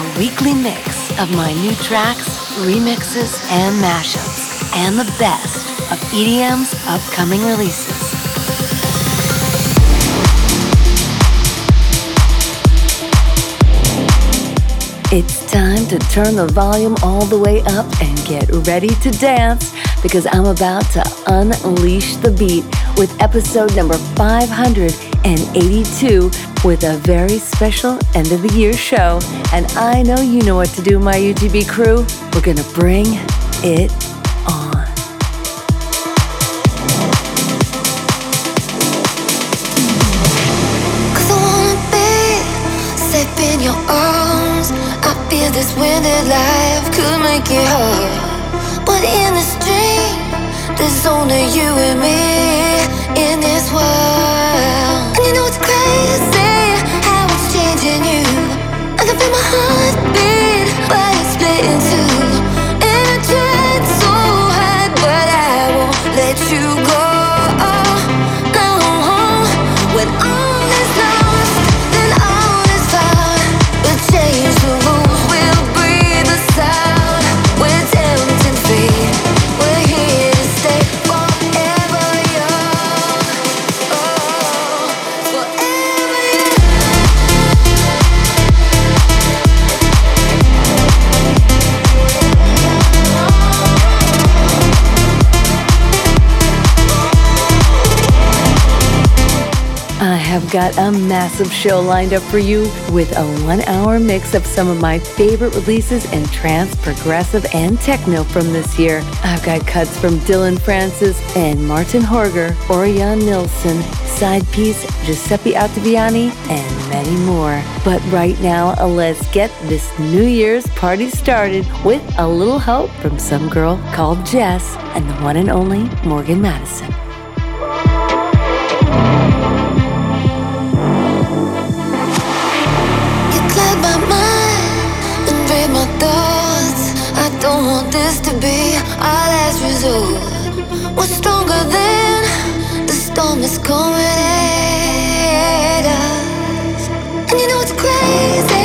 a weekly mix of my new tracks, remixes, and mashups, and the best of EDM's upcoming releases. It's time to turn the volume all the way up and get ready to dance because I'm about to unleash the beat with episode number 582 with a very special end of the year show. And I know you know what to do, my UTB crew. We're going to bring it Got a massive show lined up for you with a one hour mix of some of my favorite releases in trance, progressive, and techno from this year. I've got cuts from Dillon Francis and Martin Horger, Orjan Nilsen, side piece Giuseppe Ottaviani, and many more. But right now, let's get this New Year's party started with a little help from some girl called JES and the one and only Morgin Madison. This to be our last resort. We're stronger than the storm is coming at us. And you know it's crazy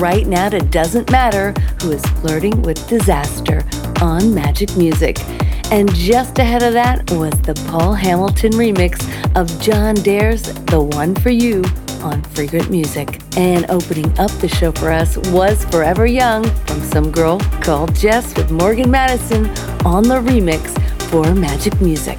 right now to Dsnt Matter, who is flirting with disaster on Magik Muzik. And just ahead of that was the Paul Hamilton remix of John Dare's The One For You on Freegrant Music. And opening up the show for us was Forever Young from some girl called JES with Morgin Madison on the remix for Magik Muzik.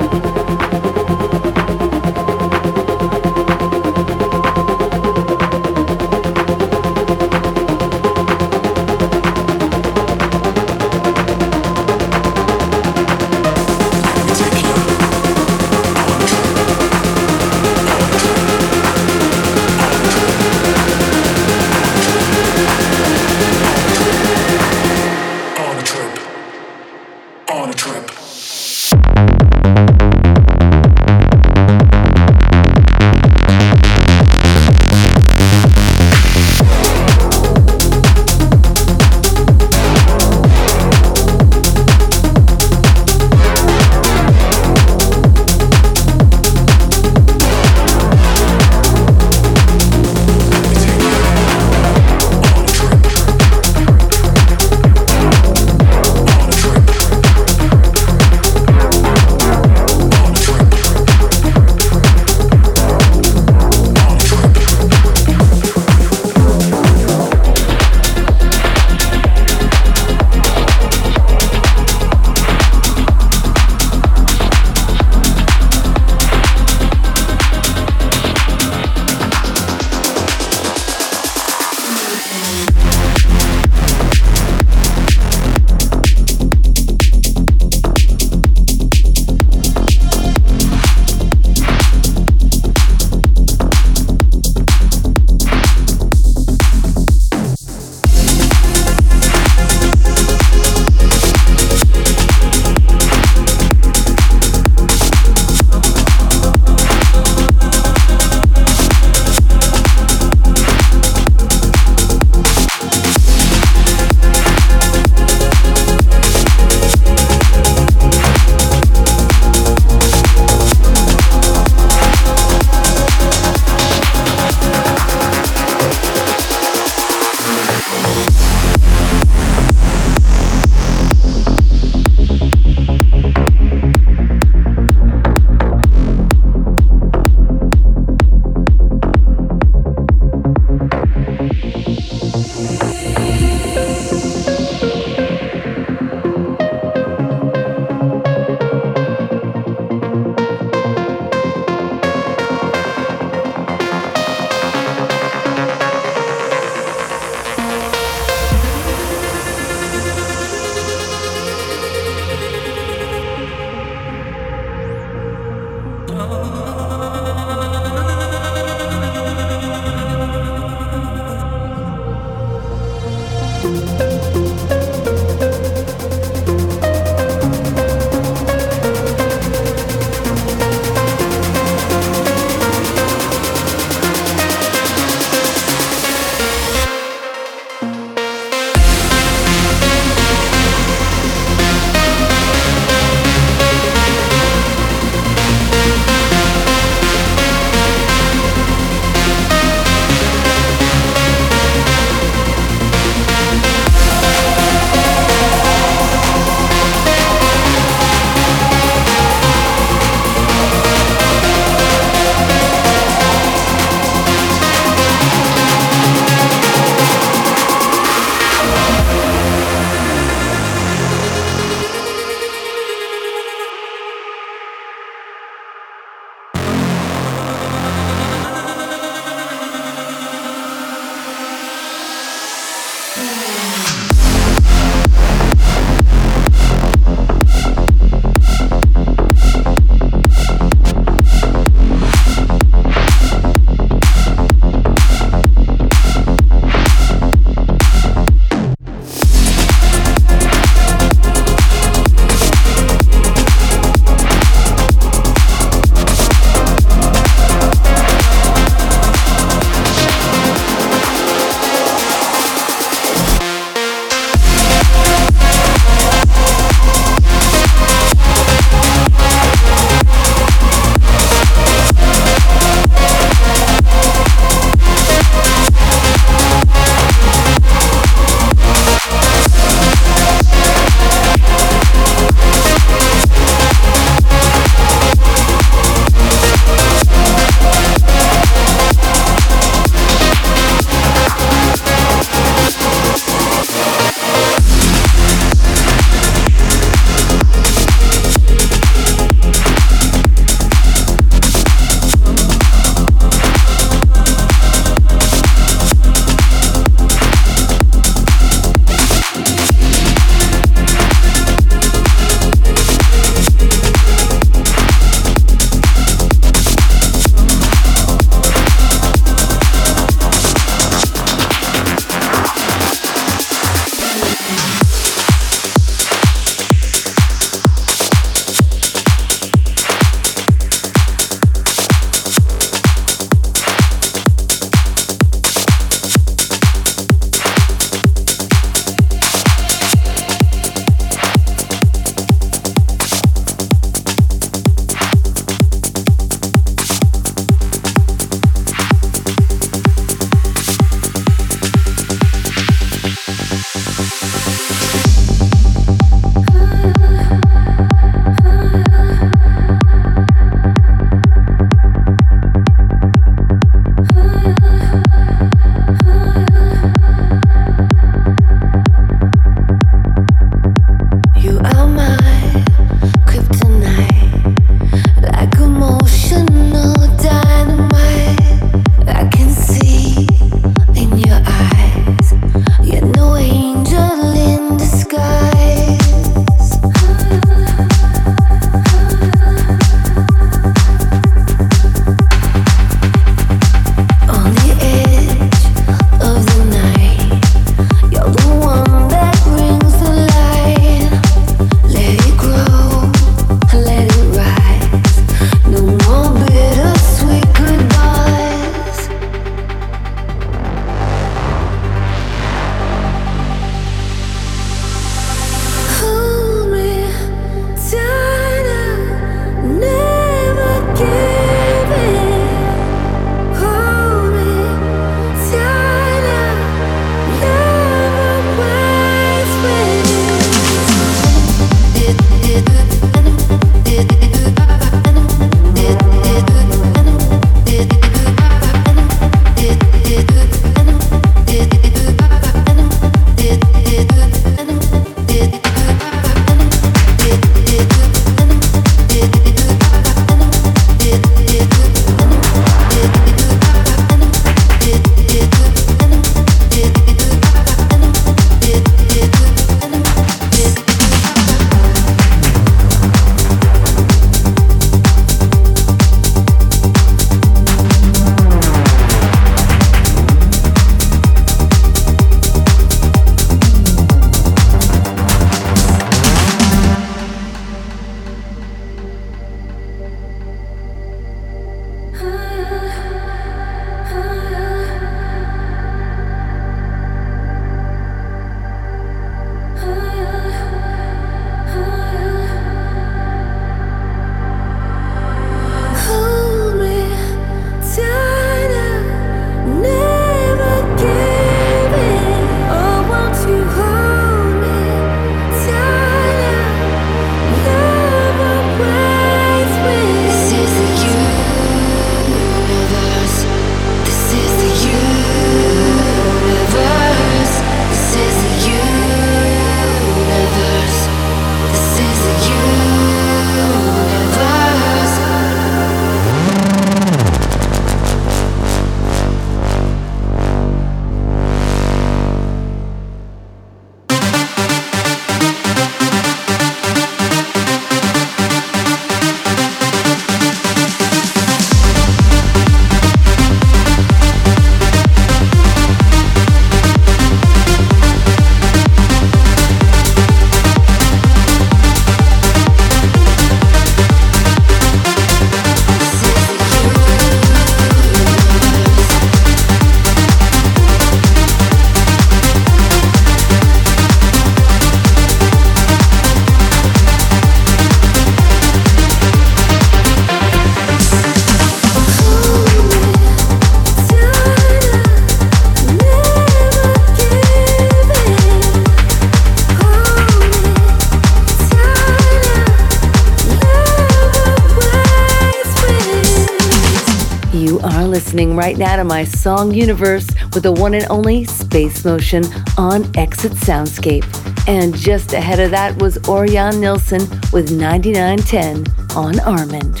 my song universe with the one and only Space Motion on Exit Soundscape. And just ahead of that was Orjan Nilsen with 9910 on Armind.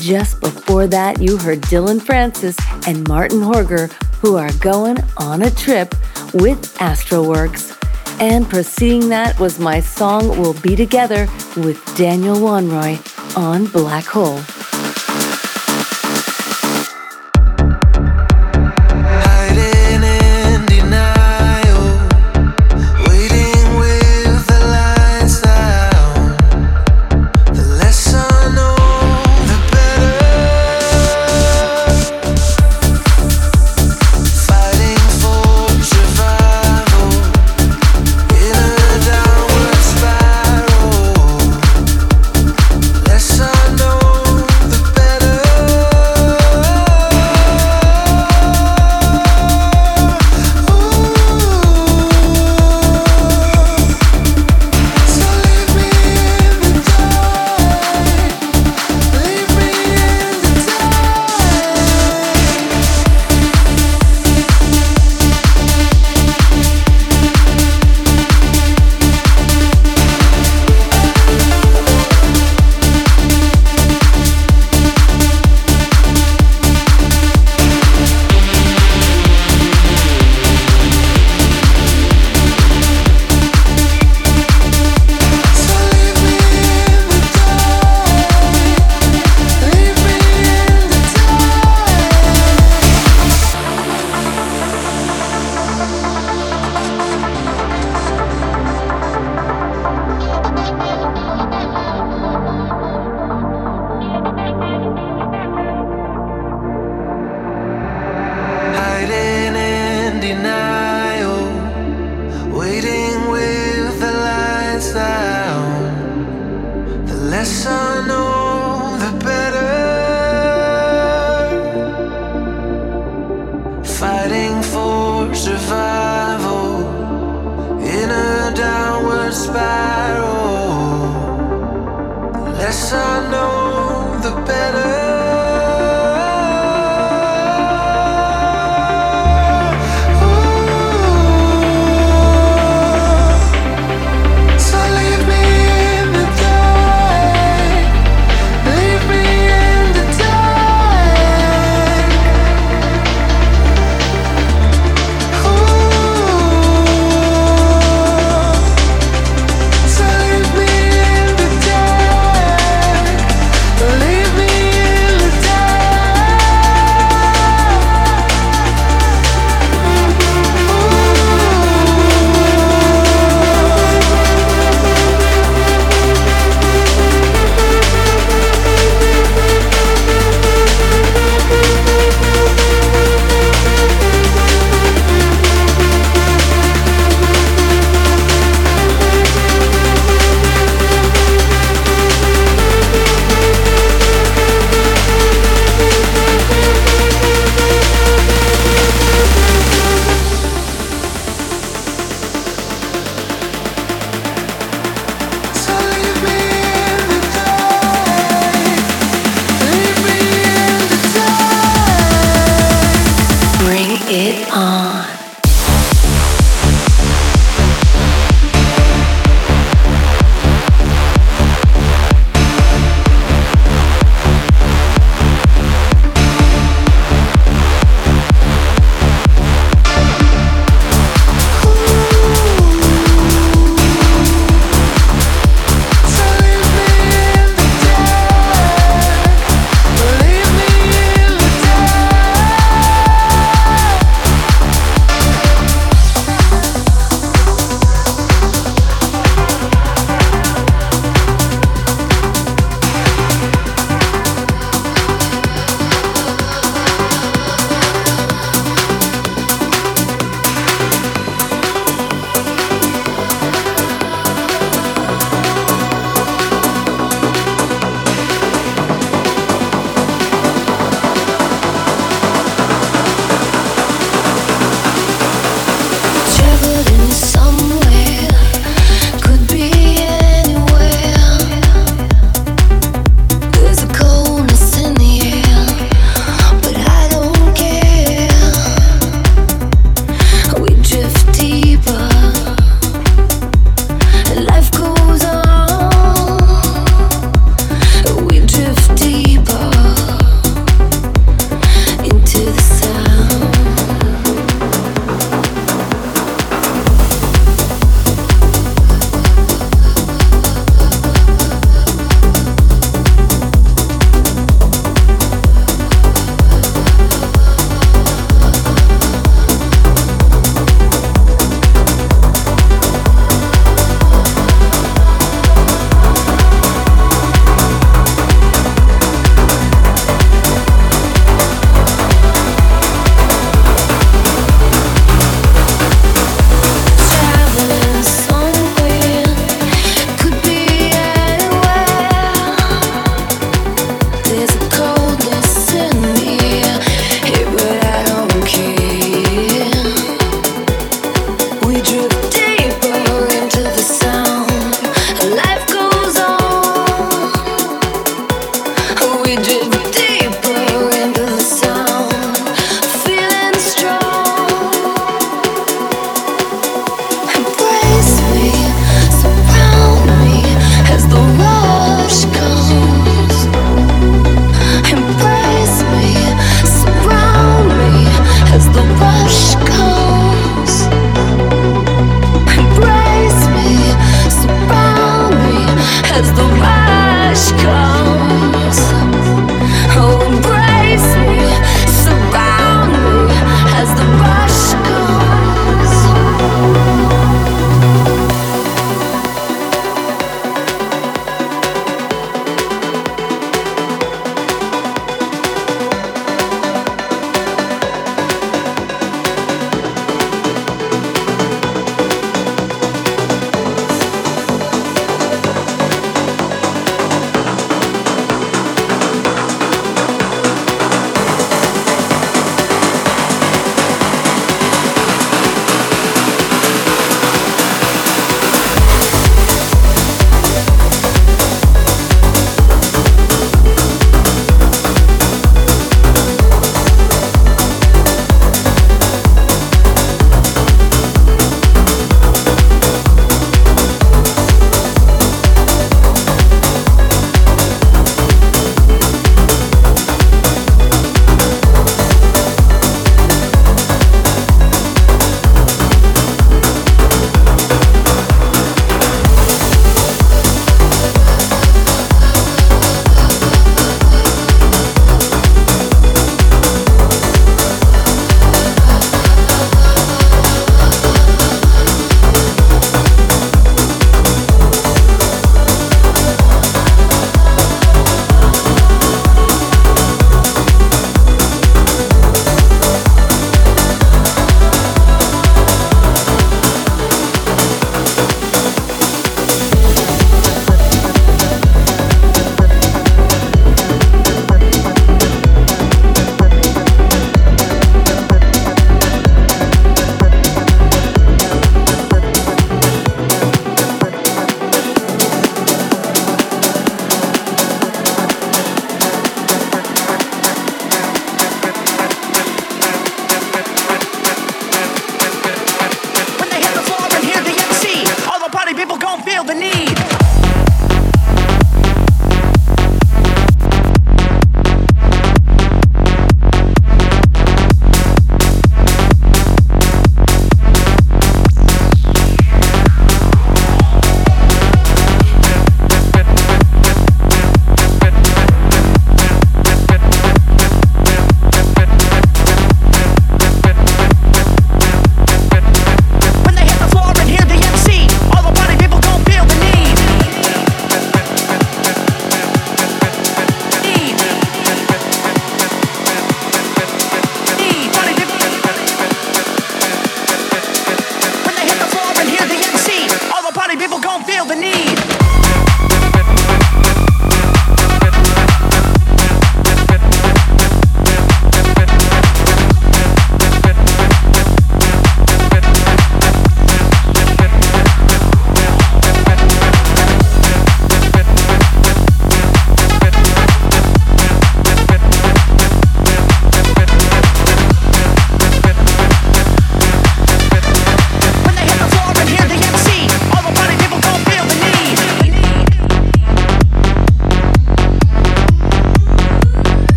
Just before that, you heard Dillon Francis and Martin Horger, who are going on a trip with Astroworks. And preceding that was my song We'll Be Together with Daniel Wanrooy on Black Hole.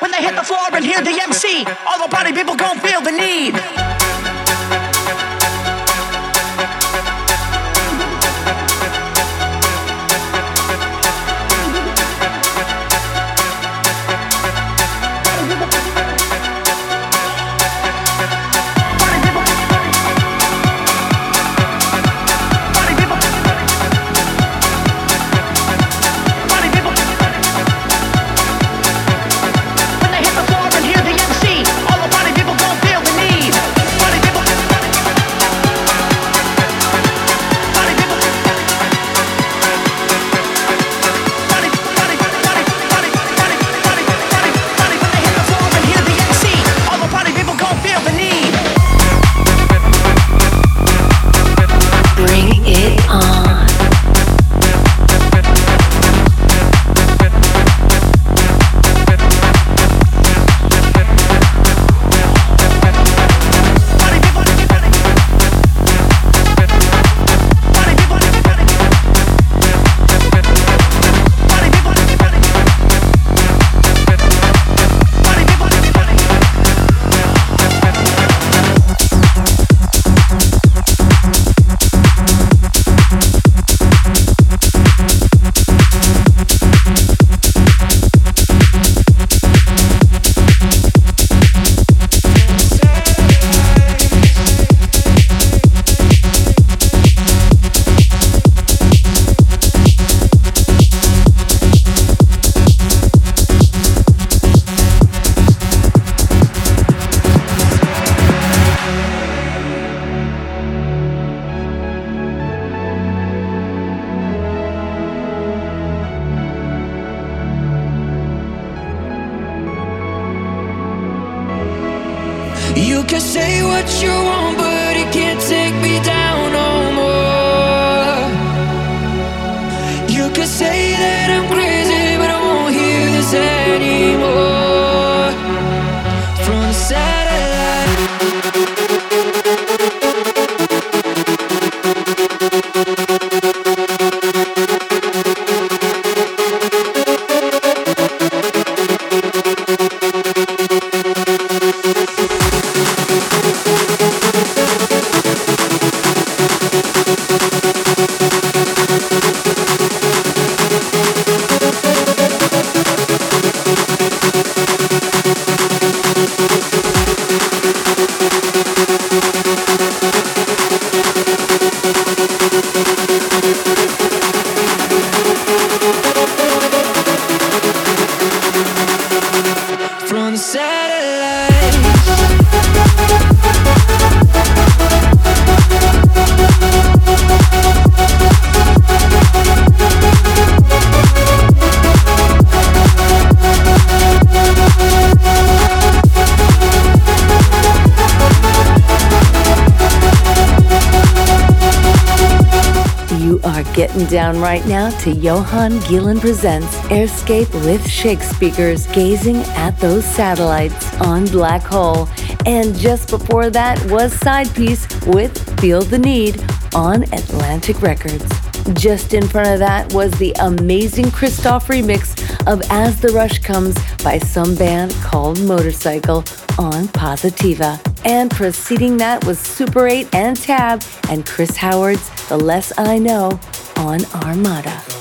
When they hit the floor and hear the MC, all the party people gon' feel the need. To Johan Gielen Presents Airscape with Shakespeare's gazing at those satellites on Black Hole. And just before that was Sidepiece with Feel the Need on Atlantic Records. Just in front of that was the amazing Christoph remix of As the Rush Comes by some band called Motorcycle on Positiva. And preceding that was Super 8 and Tab and Chris Howard's The Less I Know on Armada.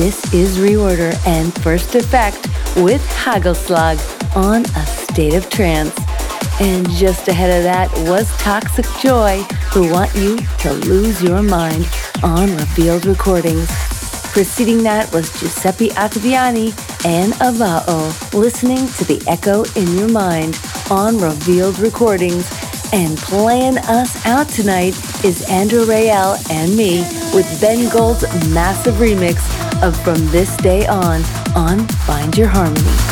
Is Reorder and First Effect with Hagelslag on A State of Trance. And just ahead of that was Toxic Joy, who want you to lose your mind on Revealed Recordings. Preceding that was Giuseppe Ottaviani and Avao, listening to the echo in your mind on Revealed Recordings. And playing us out tonight is Andrew Rayel and me with Ben Gold's massive remix of From This Day On on Find Your Harmony.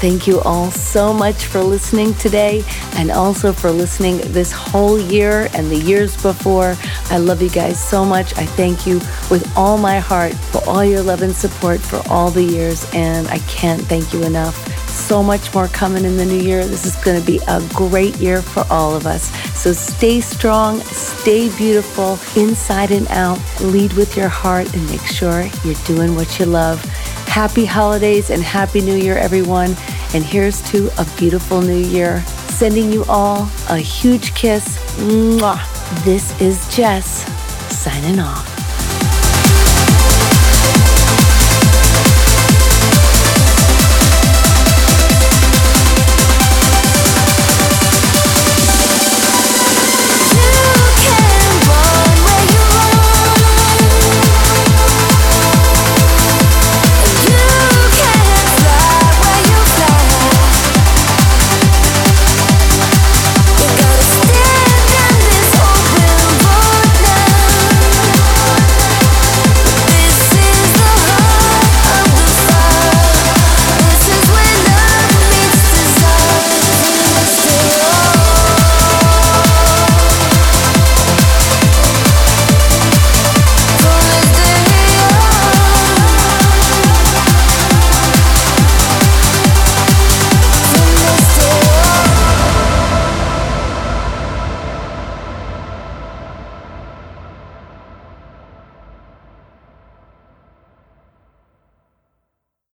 Thank you all so much for listening today and also for listening this whole year and the years before. I love you guys so much. I thank you with all my heart for all your love and support for all the years, and I can't thank you enough. So much more coming in the new year. This is going to be a great year for all of us. So stay strong, stay beautiful, inside and out. Lead with your heart and make sure you're doing what you love. Happy holidays and Happy New Year, everyone. And here's to a beautiful new year. Sending you all a huge kiss. Mwah. This is JES signing off.